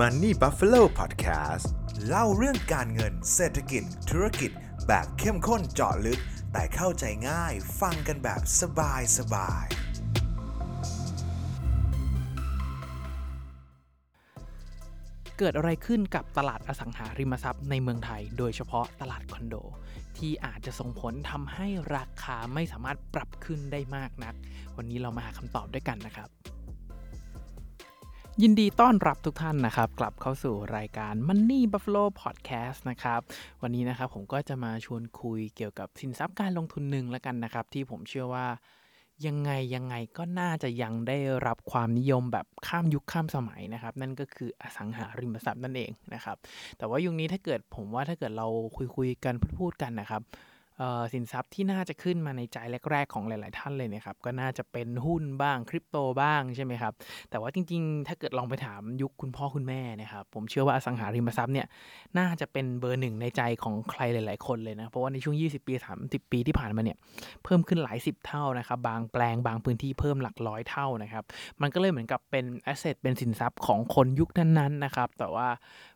Money Buffalo Podcast เล่าเรื่องการเงินเศรษฐกิจ ธุรกิจ แบบเข้มข้นเจาะลึก แต่เข้าใจง่ายฟังกันแบบสบายสบาย เกิดอะไรขึ้นกับตลาดอสังหาริมทรัพย์ในเมืองไทย โดยเฉพาะตลาดคอนโด ที่อาจจะส่งผลทำให้ราคาไม่สามารถปรับขึ้นได้มากนัก วันนี้เรามาหาคำตอบด้วยกันนะครับ ยินดีต้อนรับทุกท่านนะครับ กลับเข้าสู่รายการ Money Buffalo Podcast นะครับ วันนี้นะครับผมก็จะมาชวนคุยเกี่ยวกับสินทรัพย์การลงทุนหนึ่งแล้วกันนะครับ ที่ผมเชื่อว่ายังไงยังไงก็น่าจะยังได้รับความนิยมแบบข้ามยุคข้ามสมัยนะครับ นั่นก็คืออสังหาริมทรัพย์นั่นเองนะครับ แต่ว่ายุคนี้ถ้าเกิดผมว่าถ้าเกิดเราคุยคุยกันพูดกันนะครับ สินทรัพย์ที่น่าจะขึ้นมาในใจแรก ๆ ของหลาย ๆ ท่านเลยนะครับ ก็น่าจะเป็นหุ้นบ้างคริปโตบ้างใช่ไหมครับ แต่ว่าจริง ๆ ถ้าเกิดลองไปถามยุคคุณพ่อคุณแม่นะครับ ผมเชื่อว่าอสังหาริมทรัพย์เนี่ยน่าจะเป็นเบอร์หนึ่งในใจของใครหลาย ๆ คนเลยนะ เพราะว่าในช่วง 20 ปี 30 ปีที่ผ่านมาเนี่ยเพิ่มขึ้นหลาย 10 เท่านะครับ บางแปลงบางพื้นที่เพิ่มหลักร้อยเท่านะครับ มันก็เลยเหมือนกับเป็น asset เป็นสินทรัพย์ของคนยุคนั้น ๆ นะครับ แต่ว่า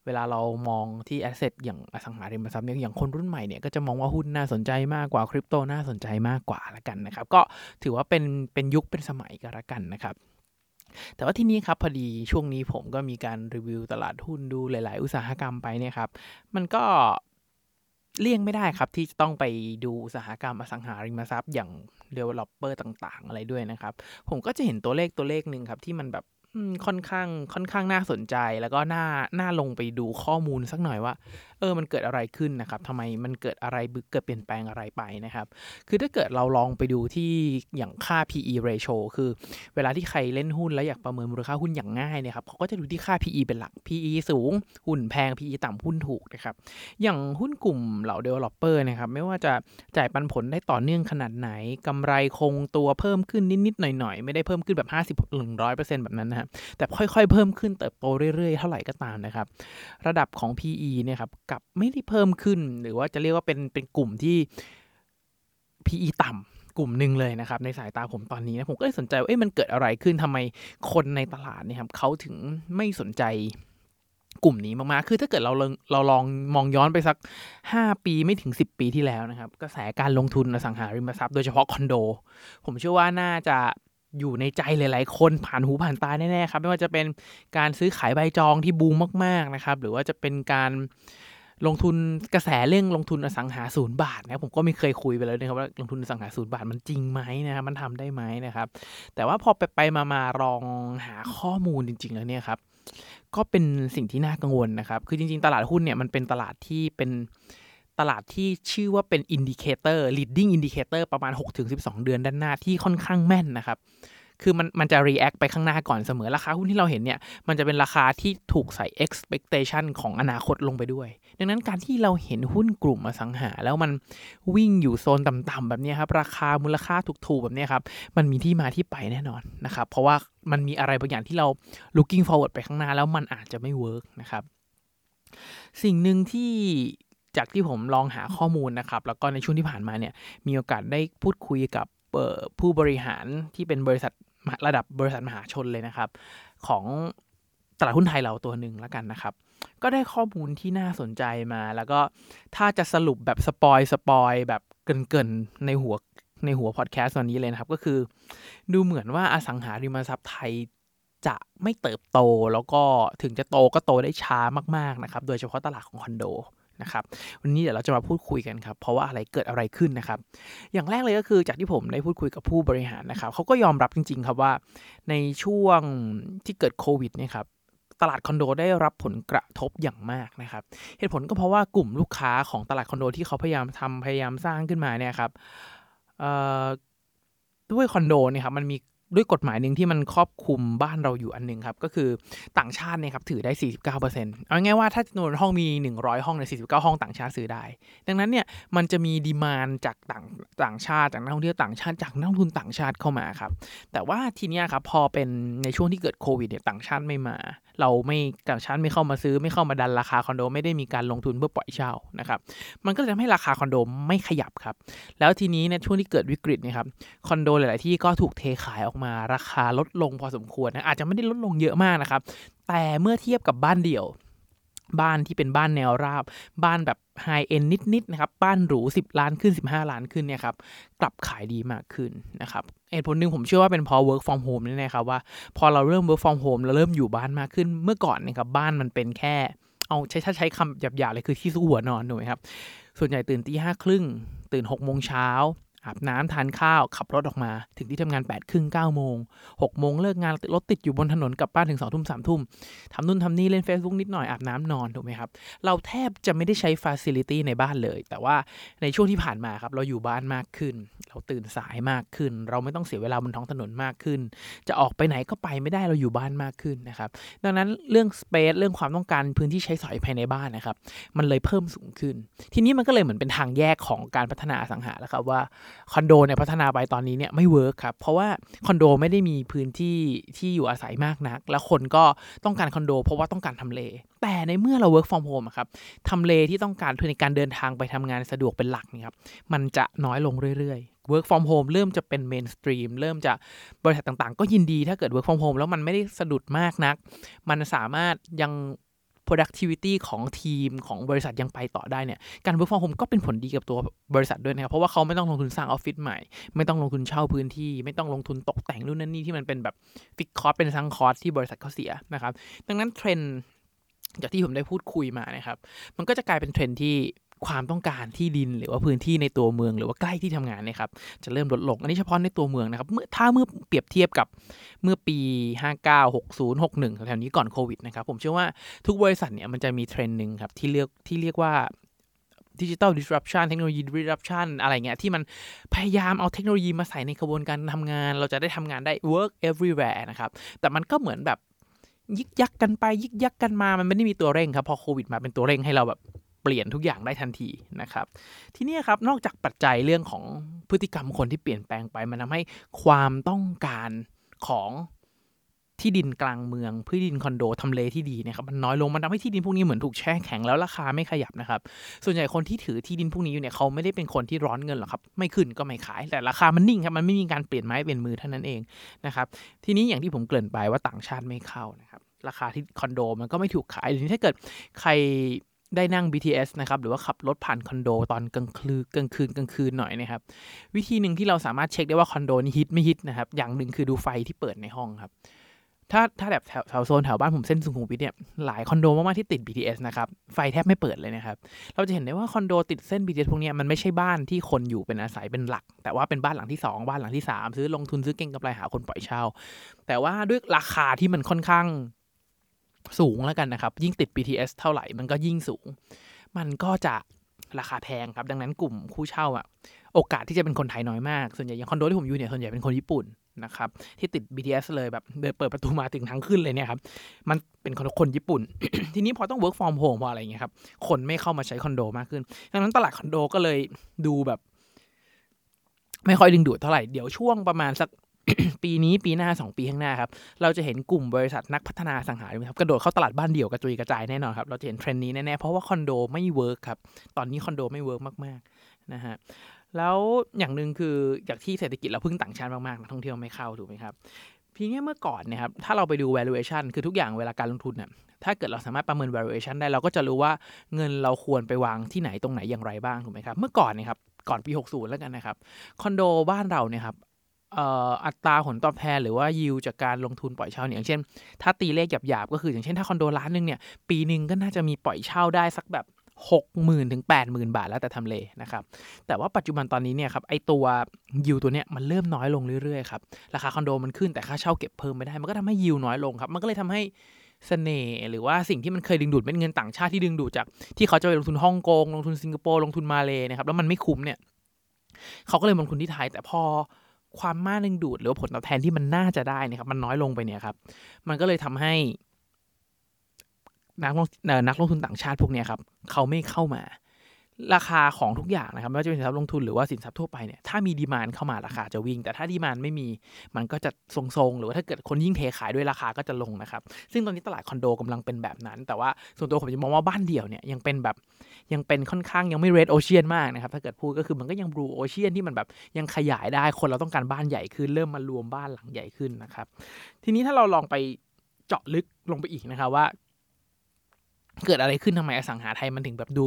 เวลาเรามองที่ asset อย่างอสังหาริมทรัพย์เนี่ยอย่างคนรุ่นใหม่เนี่ยก็จะมองว่าหุ้นน่าสนใจมากกว่าคริปโตน่าสนใจมากกว่าละกันนะครับ ก็ถือว่าเป็นเป็นยุคเป็นสมัยกันละกันนะครับแต่ว่าที่นี้ครับพอดีช่วงนี้ผมก็มีการรีวิวตลาดหุ้นดูหลาย ๆ อุตสาหกรรมไปเนี่ยครับ มันก็เลี่ยงไม่ได้ครับที่จะต้องไปดูอุตสาหกรรมอสังหาริมทรัพย์อย่าง developer ต่าง ๆ อะไรด้วยนะครับ ผมก็จะเห็นตัวเลขตัวเลขหนึ่งครับที่มันแบบ ค่อนข้างค่อนข้างน่าสนใจแล้วก็น่าน่าลงไปดูข้อมูลสักหน่อยว่า เออมันเกิดอะไรขึ้นนะครับทำไมมันเกิดอะไรเกิดเปลี่ยนแปลงอะไรไปนะครับ คือถ้าเกิดเราลองไปดูที่อย่างค่า PE ratio คือ เวลาที่ใครเล่นหุ้นแล้วอยากประเมินมูลค่าหุ้นอย่างง่ายเนี่ยครับเขาก็จะดูที่ค่า PE เป็นหลัก PE สูง หุ้นแพง PE ต่ำหุ้นถูกนะครับ อย่างหุ้นกลุ่มเหล่า developer นะครับ ไม่ว่าจะจ่ายปันผลได้ต่อเนื่องขนาดไหนกำไรคงตัวเพิ่มขึ้นนิดๆหน่อยๆ ไม่ได้เพิ่มขึ้นแบบ 50 100%แบบนั้นนะครับแต่ค่อยๆ เพิ่มขึ้นเติบโตเรื่อยๆ เท่าไหร่ก็ตามนะครับ ระดับของ PE เนี่ยครับกับไม่ได้เพิ่มขึ้น หรือว่าจะเรียกว่าเป็นเป็นกลุ่มที่ PE ต่ำกลุ่มหนึ่งเลยนะครับ ในสายตาผมตอนนี้นะผมก็เลยสนใจว่าเอ๊ะมันเกิดอะไรขึ้นทำไมคนในตลาดเนี่ยครับเขาถึงไม่สนใจกลุ่มนี้มากๆ คือถ้าเกิดเราลองเราลองมองย้อนไปสัก 5 ปีไม่ถึง 10 ปีที่แล้วนะครับ กระแสการลงทุนอสังหาริมทรัพย์โดยเฉพาะคอนโด ผมเชื่อว่าน่าจะอยู่ในใจหลาย ๆ คนผ่านหูผ่านตาแน่ ๆ ครับ ไม่ว่าจะเป็นการซื้อขายใบจองที่บูมมาก ๆ นะครับ หรือว่าจะเป็นการ ลงทุนกระแสเรื่องลงทุนอสังหาศูนย์บาทนะผมก็ไม่เคยคุยไปแล้วนะครับว่าลงทุนอสังหาศูนย์บาทมันจริงไหมนะครับมันทำได้ไหมนะครับ แต่ว่าพอไปไปมามาลองหาข้อมูลจริง ๆ แล้วเนี่ยครับ ก็เป็นสิ่งที่น่ากังวลนะครับ คือจริง ๆ ตลาดหุ้นเนี่ยมันเป็นตลาดที่เป็นตลาดที่ชื่อว่าเป็น indicator leading indicator ประมาณ 6-12 เดือนด้านหน้าที่ค่อนข้างแม่นนะครับ คือมันมันจะ react ไปข้างหน้าก่อนเสมอราคาหุ้นที่เราเห็นเนี่ย มันจะเป็นราคาที่ถูกใส่ expectation ของอนาคตลงไปด้วย ดังนั้นการที่เราเห็นหุ้นกลุ่มอสังหา แล้วมันวิ่งอยู่โซนต่ำๆแบบนี้ครับ ราคามูลค่าถูกๆแบบนี้ครับ มันมีที่มาที่ไปแน่นอนนะครับ เพราะว่ามันมีอะไรบางอย่างที่เรา looking forward ไปข้างหน้าแล้วมันอาจจะไม่ work นะครับ สิ่งหนึ่งที่จากที่ผมลองหาข้อมูลนะครับ แล้วก็ในช่วงที่ผ่านมาเนี่ย มีโอกาสได้พูดคุยกับ ผู้บริหารที่เป็นบริษัทระดับบริษัทมหาชนเลยนะครับ ของตลาดหุ้นไทยเราตัวหนึ่งแล้วกันนะครับ ก็ได้ข้อมูลที่น่าสนใจมา แล้วก็ถ้าจะสรุปแบบ spoil spoil แบบเกินๆในหัวในหัวพอดแคสต์วันนี้เลยนะครับ ก็คือ ดูเหมือนว่าอสังหาริมทรัพย์ไทยจะไม่เติบโตแล้วก็ถึงจะโตก็โตได้ช้ามากๆนะครับ โดยเฉพาะตลาดของคอนโด นะครับวันนี้เดี๋ยวเราจะมาพูดคุยกันครับเพราะว่าอะไรเกิดอะไรขึ้นนะครับ อย่างแรกเลยก็คือจากที่ผมได้พูดคุยกับผู้บริหารนะครับเขาก็ยอมรับจริง ๆ ครับว่าในช่วงที่เกิดโควิดเนี่ยครับตลาดคอนโดได้รับผลกระทบอย่างมากนะครับ เหตุผลก็เพราะว่ากลุ่มลูกค้าของตลาดคอนโดที่เขาพยายามทำพยายามสร้างขึ้นมาเนี่ยครับด้วยคอนโดเนี่ยครับมันมี ด้วยกฎหมายหนึ่งที่มันครอบคลุมบ้านเราอยู่อันหนึ่งครับ ก็คือต่างชาติเนี่ยครับถือได้ 49%เอาง่ายว่าถ้าจำนวนห้องมี 100 ห้องใน 49 ห้องต่างชาติซื้อได้ ดังนั้นเนี่ยมันจะมีดีมานจากต่างต่างชาติจากนักท่องเที่ยวต่างชาติจากนักลงทุนต่างชาติเข้ามาครับแต่ว่าทีเนี้ยครับพอเป็นในช่วงที่เกิดโควิดเนี่ยต่างชาติไม่มาเราไม่ต่างชาติไม่เข้ามาซื้อไม่เข้ามาดันราคาคอนโดไม่ได้มีการลงทุนเพื่อปล่อยเช่านะครับมันก็จะทำให้ราคาคอนโดไม่ขยับครับแล้วทีนี้ในช่วงที่เกิดวิกฤตเนี่ยครับคอนโดหลาย ๆ ที่ก็ถูกเทขายออกมาราคาลดลงพอสมควรนะอาจจะไม่ได้ลดลงเยอะมากนะครับแต่เมื่อเทียบกับบ้านเดี่ยว บ้านที่เป็นบ้านแนวราบ บ้านแบบไฮเอ็นนิดๆนะครับ บ้านหรู 10 ล้านขึ้น 15 ล้านขึ้นเนี่ยครับ กลับขายดีมากขึ้นนะครับเหตุผลหนึ่งผมเชื่อว่าเป็นเพราะ work from home นี่นะครับว่า พอเราเริ่ม work from home เราเริ่มอยู่บ้านมากขึ้น เมื่อก่อนนะครับบ้านมันเป็นแค่ เอาใช้ถ้าใช้คำหยาบๆเลยคือที่สู้หัวนอนถูกไหมครับ ส่วนใหญ่ตื่นตีห้าครึ่ง ตื่น6กโมงเช้า อาบน้ำทานข้าวขับรถออกมา ถึงที่ทำงาน8ปดครึ่งเก้าโมงหกโมงเลิกงานรถติดอยู่บนถนนกลับบ้านถึงสองทุ่มสามทุ่มทำนู่นทำนี่เล่น Facebook นิดหน่อยอาบน้ำนอนถูกไหมครับ เราแทบจะไม่ได้ใช้ฟ a ซิลิตี้ในบ้านเลย แต่ว่าในช่วงที่ผ่านมาครับเราอยู่บ้านมากขึ้น เราตื่นสายมากขึ้น เราไม่ต้องเสียเวลาบนท้องถนนมากขึ้น จะออกไปไหนก็ไปไม่ได้เราอยู่บ้านมากขึ้นนะครับดังนั้นเรื่อง space เรื่องความต้องการพื้นที่ใช้สอยภายในบ้านนะครับมันเลยเพิ่มสูงขึ้น ทีนี้มันก็เลยเหมือนเป็นทางแยกของการพัฒนาอสังหาแล้วครับว่าคอนโดเนี่ยพัฒนาไปตอนนี้เนี่ยไม่ work ครับ เพราะว่าคอนโดไม่ได้มีพื้นที่ที่อยู่อาศัยมากนัก แล้วคนก็ต้องการคอนโด เพราะว่าต้องการทำเล แต่ในเมื่อเรา work from home ครับทำเลที่ต้องการเพื่อในการเดินทางไปทำงานสะดวกเป็นหลักนี่ครับมันจะน้อยลงเรื่อย ๆ work from home เริ่มจะเป็น mainstream เริ่มจะบริษัทต่างๆ ก็ยินดีถ้าเกิด work from home แล้วมันไม่ได้สะดุดมากนัก มันสามารถยัง productivity ของทีมของบริษัทยังไปต่อได้เนี่ยการ work from home ก็เป็นผลดีกับตัวบริษัทด้วยนะครับ เพราะว่าเขาไม่ต้องลงทุนสร้างออฟฟิศใหม่ ไม่ต้องลงทุนเช่าพื้นที่ ไม่ต้องลงทุนตกแต่งนู่นนั่นนี่ที่มันเป็นแบบฟิกคอร์สเป็น sunk cost ที่บริษัทเขาเสียนะครับดังนั้นเทรนด์จากที่ผมได้พูดคุยมานะครับ มันก็จะกลายเป็นเทรนด์ที่ ความต้องการที่ดินหรือว่าพื้นที่ในตัวเมืองหรือว่าใกล้ที่ทำงานนะครับจะเริ่มลดลง อันนี้เฉพาะในตัวเมืองนะครับเมื่อถ้าเมื่อเปรียบเทียบกับเมื่อปี 59 60 61แถวนี้ก่อนโควิดนะครับผมเชื่อว่าทุกบริษัทเนี่ยมันจะมีเทรนด์หนึ่งครับที่เรียกที่เรียกว่าดิจิ t a ล disruption เทคโนโลยี disruption อะไรเงี้ยที่มันพยายามเอาเทคโนโลยีมาใส่ในกระบวนการทำงาน เราจะได้ทำงานได้ work everywhere นะครับ แต่มันก็เหมือนแบบยิกยักกันไปยิกยักกันมา มันไม่ได้มีตัวเร่งครับ พอโควิดมาเป็นตัวเร่งให้เราแบบ เปลี่ยนทุกอย่างได้ทันทีนะครับ ทีนี้ครับนอกจากปัจจัยเรื่องของพฤติกรรมคนที่เปลี่ยนแปลงไป มันทาให้ความต้องการของที่ดินกลางเมืองพื้นดินคอนโดทำเลที่ดีนะครับมันน้อยลงมันทำให้ที่ดินพวกนี้เหมือนถูกแช่แข็งแล้วราคาไม่ขยับนะครับ ส่วนใหญ่คนที่ถือที่ดินพวกนี้อยู่เนี่ยเขาไม่ได้เป็นคนที่ร้อนเงินหรอกครับ ไม่ขึ้นก็ไม่ขาย แต่ราคามันนิ่งครับมันไม่มีการเปลี่ยนไม้เปลี่ยนมือเท่านั้นเองนะครับ ทีนี้อย่างที่ผมเกริ่นไปว่าต่างชาติไม่เข้านะครับ ราคาที่คอนโดมันก็ไม่ถูกขายหรือถ้าเกิดใคร ได้นั่ง BTS นะครับ หรือว่าขับรถผ่านคอนโดตอนกลางคืนกลางคืนกลางคืนหน่อยนะครับ วิธีหนึ่งที่เราสามารถเช็คได้ว่าคอนโดนี้ฮิตไม่ฮิตนะครับ อย่างหนึ่งคือดูไฟที่เปิดในห้องครับ ถ้าถ้าแบบแถวแถวโซนแถวบ้านผมเส้นสุขุมวิทเนี่ย หลายคอนโดมากๆที่ติด BTS นะครับ ไฟแทบไม่เปิดเลยนะครับ เราจะเห็นได้ว่าคอนโดติดเส้น BTS พวกนี้มันไม่ใช่บ้านที่คนอยู่เป็นอาศัยเป็นหลัก แต่ว่าเป็นบ้านหลังที่ 2 บ้านหลังที่ 3 ซื้อลงทุนซื้อเก่งกำไรหาคนปล่อยเช่า แต่ว่าด้วยราคาที่มันค่อนข้าง สูงแล้วกันนะครับ ยิ่งติด BTS เท่าไหร่มันก็ยิ่งสูง มันก็จะราคาแพงครับ ดังนั้นกลุ่มผู้เช่าอะโอกาสที่จะเป็นคนไทยน้อยมาก ส่วนใหญ่อย่างคอนโดที่ผมอยู่เนี่ยส่วนใหญ่เป็นคนญี่ปุ่นนะครับที่ติด BTS เลยแบบเดินเปิดประตูมาถึงทางขึ้นเลยเนี่ยครับมันเป็นคนคนญี่ปุ่น ทีนี้พอต้อง work from home พออะไรเงี้ยครับคนไม่เข้ามาใช้คอนโดมากขึ้น ดังนั้นตลาดคอนโดก็เลยดูแบบ ไม่ค่อยดึงดูดเท่าไหร่ เดี๋ยวช่วงประมาณสัก ปีนี้ปีหน้าสองปีข้างหน้าครับ เราจะเห็นกลุ่มบริษัทนักพัฒนาอสังหาริมทรัพย์กระโดดเข้าตลาดบ้านเดี่ยวกระจุยกระจายแน่นอนครับ เราจะเห็นเทรนด์นี้แน่ๆ เพราะว่าคอนโดไม่เวิร์กครับ ตอนนี้คอนโดไม่เวิร์กมากๆนะฮะแล้วอย่างหนึ่งคือจากที่เศรษฐกิจเราพึ่งต่างชาติมากๆนักท่องเที่ยวไม่เข้าถูกไหมครับเพียงแค่เมื่อก่อนเนี่ยครับถ้าเราไปดู valuation คือทุกอย่างเวลาการลงทุนเนี่ยถ้าเกิดเราสามารถประเมิน valuation ได้เราก็จะรู้ว่าเงินเราควรไปวางที่ไหนตรงไหนอย่างไรบ้างถูกไหมครับเมื่อก่อนเนี่ยครับก่อนปี 60 แล้วกันนะครับคอนโดบ้านเราเนี่ยครับ อัตราผลตอบแทนหรือว่ายิวจากการลงทุนปล่อยเช่าเนี่ยอย่างเช่น ถ้าตีเลขหยาบๆ ก็คืออย่างเช่นถ้าคอนโดล้านหนึ่งเนี่ยปีหนึ่งก็น่าจะมีปล่อยเช่าได้สักแบบ60,000ถึง80,000บาทแล้วแต่ทำเลนะครับแต่ว่าปัจจุบันตอนนี้เนี่ยครับไอตัวยิวตัวเนี้ยมันเริ่มน้อยลงเรื่อยๆครับราคาคอนโดมันขึ้นแต่ค่าเช่าเก็บเพิ่มไม่ได้ มันก็ทำให้ยิวน้อยลงครับมันก็เลยทำให้เสน่ห์หรือว่าสิ่งที่มันเคยดึงดูดเม็ดเงินต่างชาติที่ดึงดูดจากที่เขาจะไปลงทุนฮ่องกงลงทุนสิงคโปร์ลงทุนมาเลยนะครับแล้วมันไม่คุ้มเนี่ยเขาก็เลยลงทุนที่ไทยแต่พอ ความม่าดึงดูดหรือผลตอบแทนที่มันน่าจะได้นะครับ มันน้อยลงไปเนี่ยครับ มันก็เลยทำให้นักลงนักลงทุนต่างชาติพวกนี้ครับ เขาไม่เข้ามา ราคาของทุกอย่างนะครับไม่ว่าจะเป็นสินทรัพย์ลงทุนหรือว่าสินทรัพย์ทั่วไปเนี่ยถ้ามีดีมานเข้ามาราคาจะวิ่ง แต่ถ้าดีมานไม่มีมันก็จะทรงๆ หรือว่าถ้าเกิดคนยิ่งเทขายด้วยราคาก็จะลงนะครับซึ่งตอนนี้ตลาดคอนโดกำลังเป็นแบบนั้น แต่ว่าส่วนตัวผมจะมองว่าบ้านเดี่ยวเนี่ยยังเป็นแบบยังเป็นค่อนข้างยังไม่เรดโอเชียนมากนะครับถ้าเกิดพูดก็คือมันก็ยังบลูโอเชียนที่มันแบบยังขยายได้คนเราต้องการบ้านใหญ่ขึ้นเริ่มมารวมบ้านหลังใหญ่ขึ้นนะครับทีนี้ถ้าเราลองไปเจาะลึกลงไปอีกนะครับว่า เกิดอะไรขึ้นทำไมอสังหาไทยมันถึงแบบดู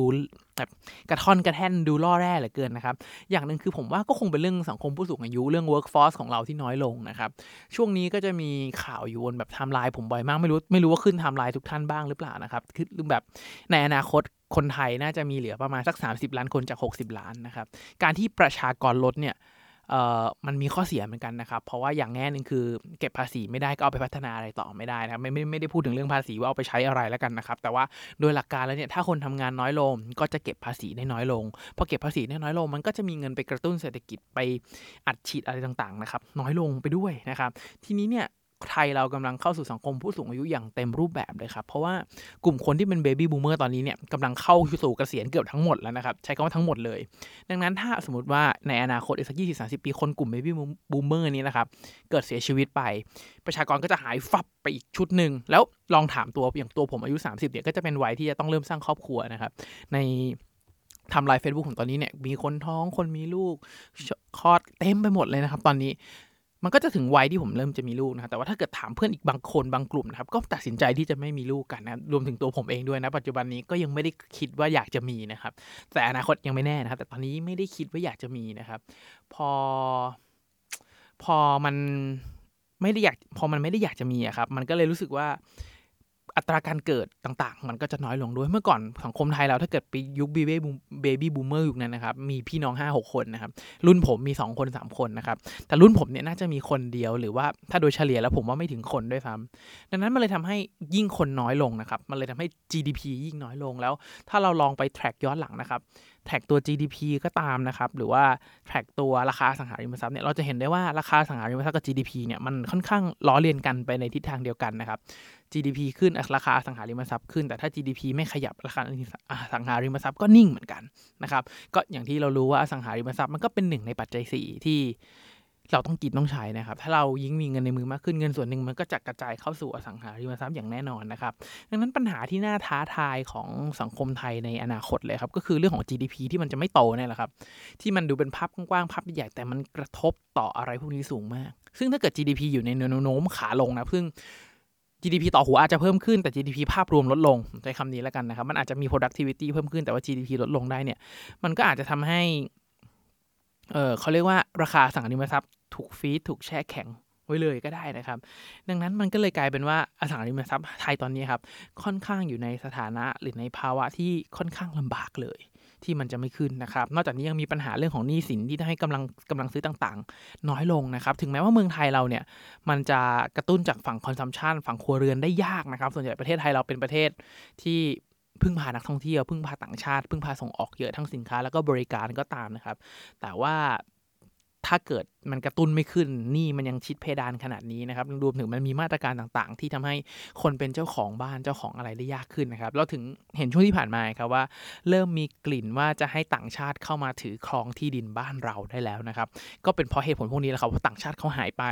แบบกระท่อนกระแท่นดูล่อแร่เหลือเกินนะครับ อย่างหนึ่งคือผมว่าก็คงเป็นเรื่องสังคมผู้สูงอายุเรื่อง workforce ของเราที่น้อยลงนะครับ ช่วงนี้ก็จะมีข่าวอยู่บนแบบไทม์ไลน์ผมบ่อยมากไม่รู้ไม่รู้ว่าขึ้นไทม์ไลน์ทุกท่านบ้างหรือเปล่านะครับคือแบบในอนาคตคนไทยน่าจะมีเหลือประมาณสัก 30 ล้านคนจาก 60 ล้านนะครับ การที่ประชากรลดเนี่ย เอ่อมันมีข้อเสียเหมือนกันนะครับ เพราะว่าอย่างแง่หนึ่งคือเก็บภาษีไม่ได้ก็เอาไปพัฒนาอะไรต่อไม่ได้นะไม่ไม่ไม่ได้พูดถึงเรื่องภาษีว่าเอาไปใช้อะไรแล้วกันนะครับ แต่ว่าโดยหลักการแล้วเนี่ยถ้าคนทำงานน้อยลงก็จะเก็บภาษีได้น้อยลงพอเก็บภาษีได้น้อยลง มันก็จะมีเงินไปกระตุ้นเศรษฐกิจไปอัดฉีดอะไรต่างๆนะครับน้อยลงไปด้วยนะครับ ทีนี้เนี่ย ไทยเรากำลังเข้าสู่สังคมผู้สูงอายุอย่างเต็มรูปแบบเลยครับ เพราะว่ากลุ่มคนที่เป็นเบบี้บูมเมอร์ตอนนี้เนี่ยกำลังเข้าสู่เกษียณเกือบทั้งหมดแล้วนะครับ ใช้คำว่าทั้งหมดเลย ดังนั้นถ้าสมมติว่าในอนาคตอีกสักยี่สิบสามสิบปี คนกลุ่ม baby boomer นี้นะครับเกิดเสียชีวิตไป ประชากรก็จะหายฟับไปอีกชุดหนึ่ง แล้วลองถามตัวอย่างตัวผมอายุ 30เนี่ยก็จะเป็นวัยที่จะต้องเริ่มสร้างครอบครัวนะครับในไทม์ไลน์เฟซบุ๊กของตอนนี้เนี่ยมีคนท้องคนมีลูกคลอดเต็มไปหมดเลยนะครับ ตอนนี้ มันก็จะถึงวัยที่ผมเริ่มจะมีลูกนะครับแต่ว่าถ้าเกิดถามเพื่อนอีกบางคนบางกลุ่มนะครับก็ตัดสินใจที่จะไม่มีลูกกันนะรวมถึงตัวผมเองด้วยนะ ปัจจุบันนี้ก็ยังไม่ได้คิดว่าอยากจะมีนะครับ แต่อนาคตยังไม่แน่นะครับ แต่ตอนนี้ไม่ได้คิดว่าอยากจะมีนะครับ พอ พอมันไม่ได้อยาก พอมันไม่ได้อยากจะมีอะครับ มันก็เลยรู้สึกว่า อัตราการเกิดต่างๆ มันก็จะน้อยลงด้วยเมื่อก่อนสังคมไทยเราถ้าเกิดไปยุคเบบี้เบบี้บูมเมอร์ยุคนั้นนะครับมีพี่น้อง 5 6 คนนะครับรุ่นผมมี 2 คน 3 คนนะครับแต่รุ่นผมเนี่ยน่าจะมีคนเดียวหรือว่าถ้าโดยเฉลี่ยแล้วผมว่าไม่ถึงคนด้วยซ้ำดังนั้นมันเลยทำให้ยิ่งคนน้อยลงนะครับมันเลยทำให้ GDP ยิ่งน้อยลงแล้ว ถ้าเราลองไป track ย้อนหลังนะครับ แท็กตัว GDP ก็ตามนะครับ หรือว่าแท็กตัวราคาสังหาริมทรัพย์เนี่ยเราจะเห็นได้ว่าราคาสังหาริมทรัพย์กับ GDP เนี่ยมันค่อนข้างล้อเลียนกันไปในทิศทางเดียวกันนะครับ GDP ขึ้นราคาสังหาริมทรัพย์ขึ้น แต่ถ้า GDP ไม่ขยับราคาสังหาริมทรัพย์ก็นิ่งเหมือนกันนะครับ ก็อย่างที่เรารู้ว่าสังหาริมทรัพย์มันก็เป็นหนึ่งในปัจจัย4ที่ เราต้องกินต้องใช้นะครับ ถ้าเรายิ่งมีเงินในมือมากขึ้นเงินส่วนหนึ่งมันก็จะกระจายเข้าสู่อสังหาริมทรัพย์อย่างแน่นอนนะครับ ดังนั้นปัญหาที่น่าท้าทายของสังคมไทยในอนาคตเลยครับ ก็คือเรื่องของ GDP ที่มันจะไม่โตนี่แหละครับ ที่มันดูเป็นภาพกว้างๆภาพใหญ่แต่มันกระทบต่ออะไรพวกนี้สูงมาก ซึ่งถ้าเกิด GDP อยู่ในแนวโน้มขาลงนะซึ่ง GDP ต่อหัวอาจจะเพิ่มขึ้นแต่ GDP ภาพรวมลดลงใช้คำนี้แล้วกันนะครับ มันอาจจะมี productivity เพิ่มขึ้นแต่ว่า GDP ลดลงได้เนี่ย มันก็อาจจะทำให้ เออเขาเรียกว่าราคาสังหาริมทรัพย์ถูกฟีดถูกแช่แข็งไว้เลยก็ได้นะครับ ดังนั้นมันก็เลยกลายเป็นว่าอสังหาริมทรัพย์ไทยตอนนี้ครับ ค่อนข้างอยู่ในสถานะหรือในภาวะที่ค่อนข้างลำบากเลย ที่มันจะไม่ขึ้นนะครับ นอกจากนี้ยังมีปัญหาเรื่องของหนี้สินที่ทำให้กำลังกำลังซื้อต่างๆ น้อยลงนะครับ ถึงแม้ว่าเมืองไทยเราเนี่ย มันจะกระตุ้นจากฝั่งคอนซัมชันฝั่งครัวเรือนได้ยากนะครับ ส่วนใหญ่ประเทศไทยเราเป็นประเทศที่ พึ่งพานักท่องเที่ยวพึ่งพาต่างชาติพึ่งพาส่งออกเยอะทั้งสินค้าแล้วก็บริการก็ตามนะครับ แต่ว่า ถ้าเกิดมันกระตุ้นไม่ขึ้นนี่มันยังชิดเพดานขนาดนี้นะครับรวมถึงมันมีมาตรการต่างๆ ที่ทำให้คนเป็นเจ้าของบ้านเจ้าของอะไรได้ยากขึ้นนะครับเราถึงเห็นช่วงที่ผ่านมาครับว่า เริ่มมีกลิ่นว่าจะให้ต่างชาติเข้ามาถือครองที่ดินบ้านเราได้แล้วนะครับ ก็เป็นเพราะเหตุผลพวกนี้แหละครับว่าต่างชาติเขาหายไป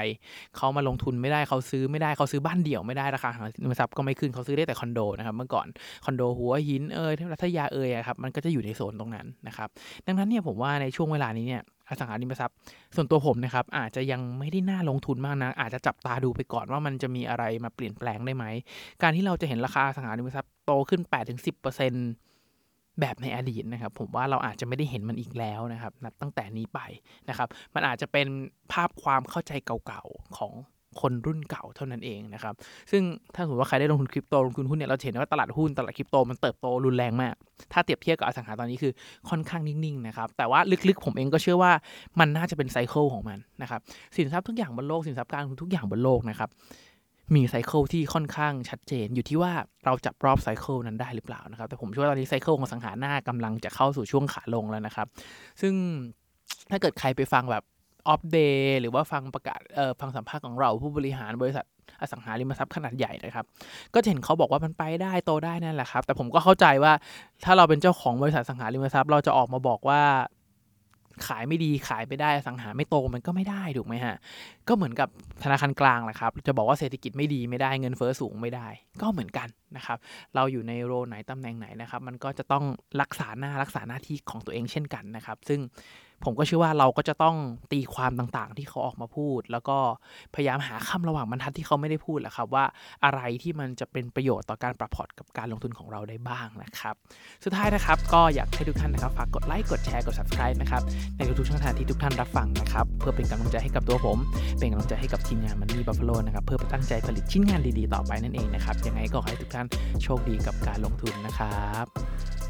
เขามาลงทุนไม่ได้เขาซื้อไม่ได้เขาซื้อบ้านเดี่ยวไม่ได้ราคาหาริมทรัพย์ก็ไม่ขึ้นเขาซื้อได้แต่คอนโดนะครับเมื่อก่อนคอนโดหัวหินเอ่ยรัทยาเอ่ยครับมันก็จะอยู่ในโซนตรงนั้นนะครับดังนั้นเนี่ยผมว่าในช่วงเวลานี้เนี่ย สังหาริมทรัพย์ ส่วนตัวผมนะครับอาจจะยังไม่ได้น่าลงทุนมากนะอาจจะจับตาดูไปก่อนว่ามันจะมีอะไรมาเปลี่ยนแปลงได้ไหม การที่เราจะเห็นราคาอสังหาริมทรัพย์โตขึ้น 8-10%แบบในอดีตนะครับ ผมว่าเราอาจจะไม่ได้เห็นมันอีกแล้วนะครับนับตั้งแต่นี้ไปนะครับ มันอาจจะเป็นภาพความเข้าใจเก่าๆของ คนรุ่นเก่าเท่านั้นเองนะครับ ซึ่งถ้าสมมติว่าใครได้ลงทุนคริปโตลงทุนหุ้นเนี่ยเราเห็นว่าตลาดหุ้นตลาดคริปโตมันเติบโตรุนแรงมาก ถ้าเทียบเทียบกับอสังหาตอนนี้คือค่อนข้างนิ่งๆนะครับ แต่ว่าลึกๆผมเองก็เชื่อว่ามันน่าจะเป็น cycle ของมันนะครับ สินทรัพย์ทุกอย่างบนโลกสินทรัพย์การลงทุนทุกอย่างบนโลกนะครับมี cycle ที่ค่อนข้างชัดเจน อยู่ที่ว่าเราจับรอบ cycle นั้นได้หรือเปล่านะครับ แต่ผมเชื่อว่าตอนนี้ cycle ของอสังหาน่ากำลังจะเข้าสู่ช่วงขาลงแล้วนะครับ ซึ่งถ้าเกิดใครไปฟังแบบ Opp Day หรือว่าฟังประกาศฟังสัมภาษณ์ของเหล่าผู้บริหารบริษัทอสังหาริมทรัพย์ขนาดใหญ่นะครับ ก็จะเห็นเขาบอกว่ามันไปได้โตได้นั่นแหละครับ แต่ผมก็เข้าใจว่าถ้าเราเป็นเจ้าของบริษัทอสังหาริมทรัพย์ เราจะออกมาบอกว่าขายไม่ดีขายไม่ได้อสังหาไม่โตมันก็ไม่ได้ถูกไหมฮะ ก็เหมือนกับธนาคารกลางแหละครับ จะบอกว่าเศรษฐกิจไม่ดีไม่ได้เงินเฟ้อสูงไม่ได้ ก็เหมือนกันนะครับ เราอยู่ใน role ไหนตำแหน่งไหนนะครับ มันก็จะต้องรักษาหน้ารักษาหน้าที่ของตัวเองเช่นกันนะครับ ซึ่ง ผมก็เชื่อว่าเราก็จะต้องตีความต่างๆ ที่เขาออกมาพูด แล้วก็พยายามหาคำระหว่างบรรทัดที่เขาไม่ได้พูดแหละครับว่าอะไรที่มันจะเป็นประโยชน์ต่อการปรับพอร์ตกับการลงทุนของเราได้บ้างนะครับ สุดท้ายนะครับก็อยากให้ทุกท่านนะครับฝากกดไลค์กดแชร์กด subscribe นะครับในทุกๆช่องทางที่ทุกท่านรับฟังนะครับเพื่อเป็นกำลังใจให้กับตัวผม เป็นกำลังใจให้กับทีมงานมันนี่บัฟฟาโลนะครับเพื่อไปตั้งใจผลิตชิ้นงานดีๆ ต่อไปนั่นเองนะครับยังไงก็ขอให้ทุกท่านโชคดีกับการลงทุนนะครับ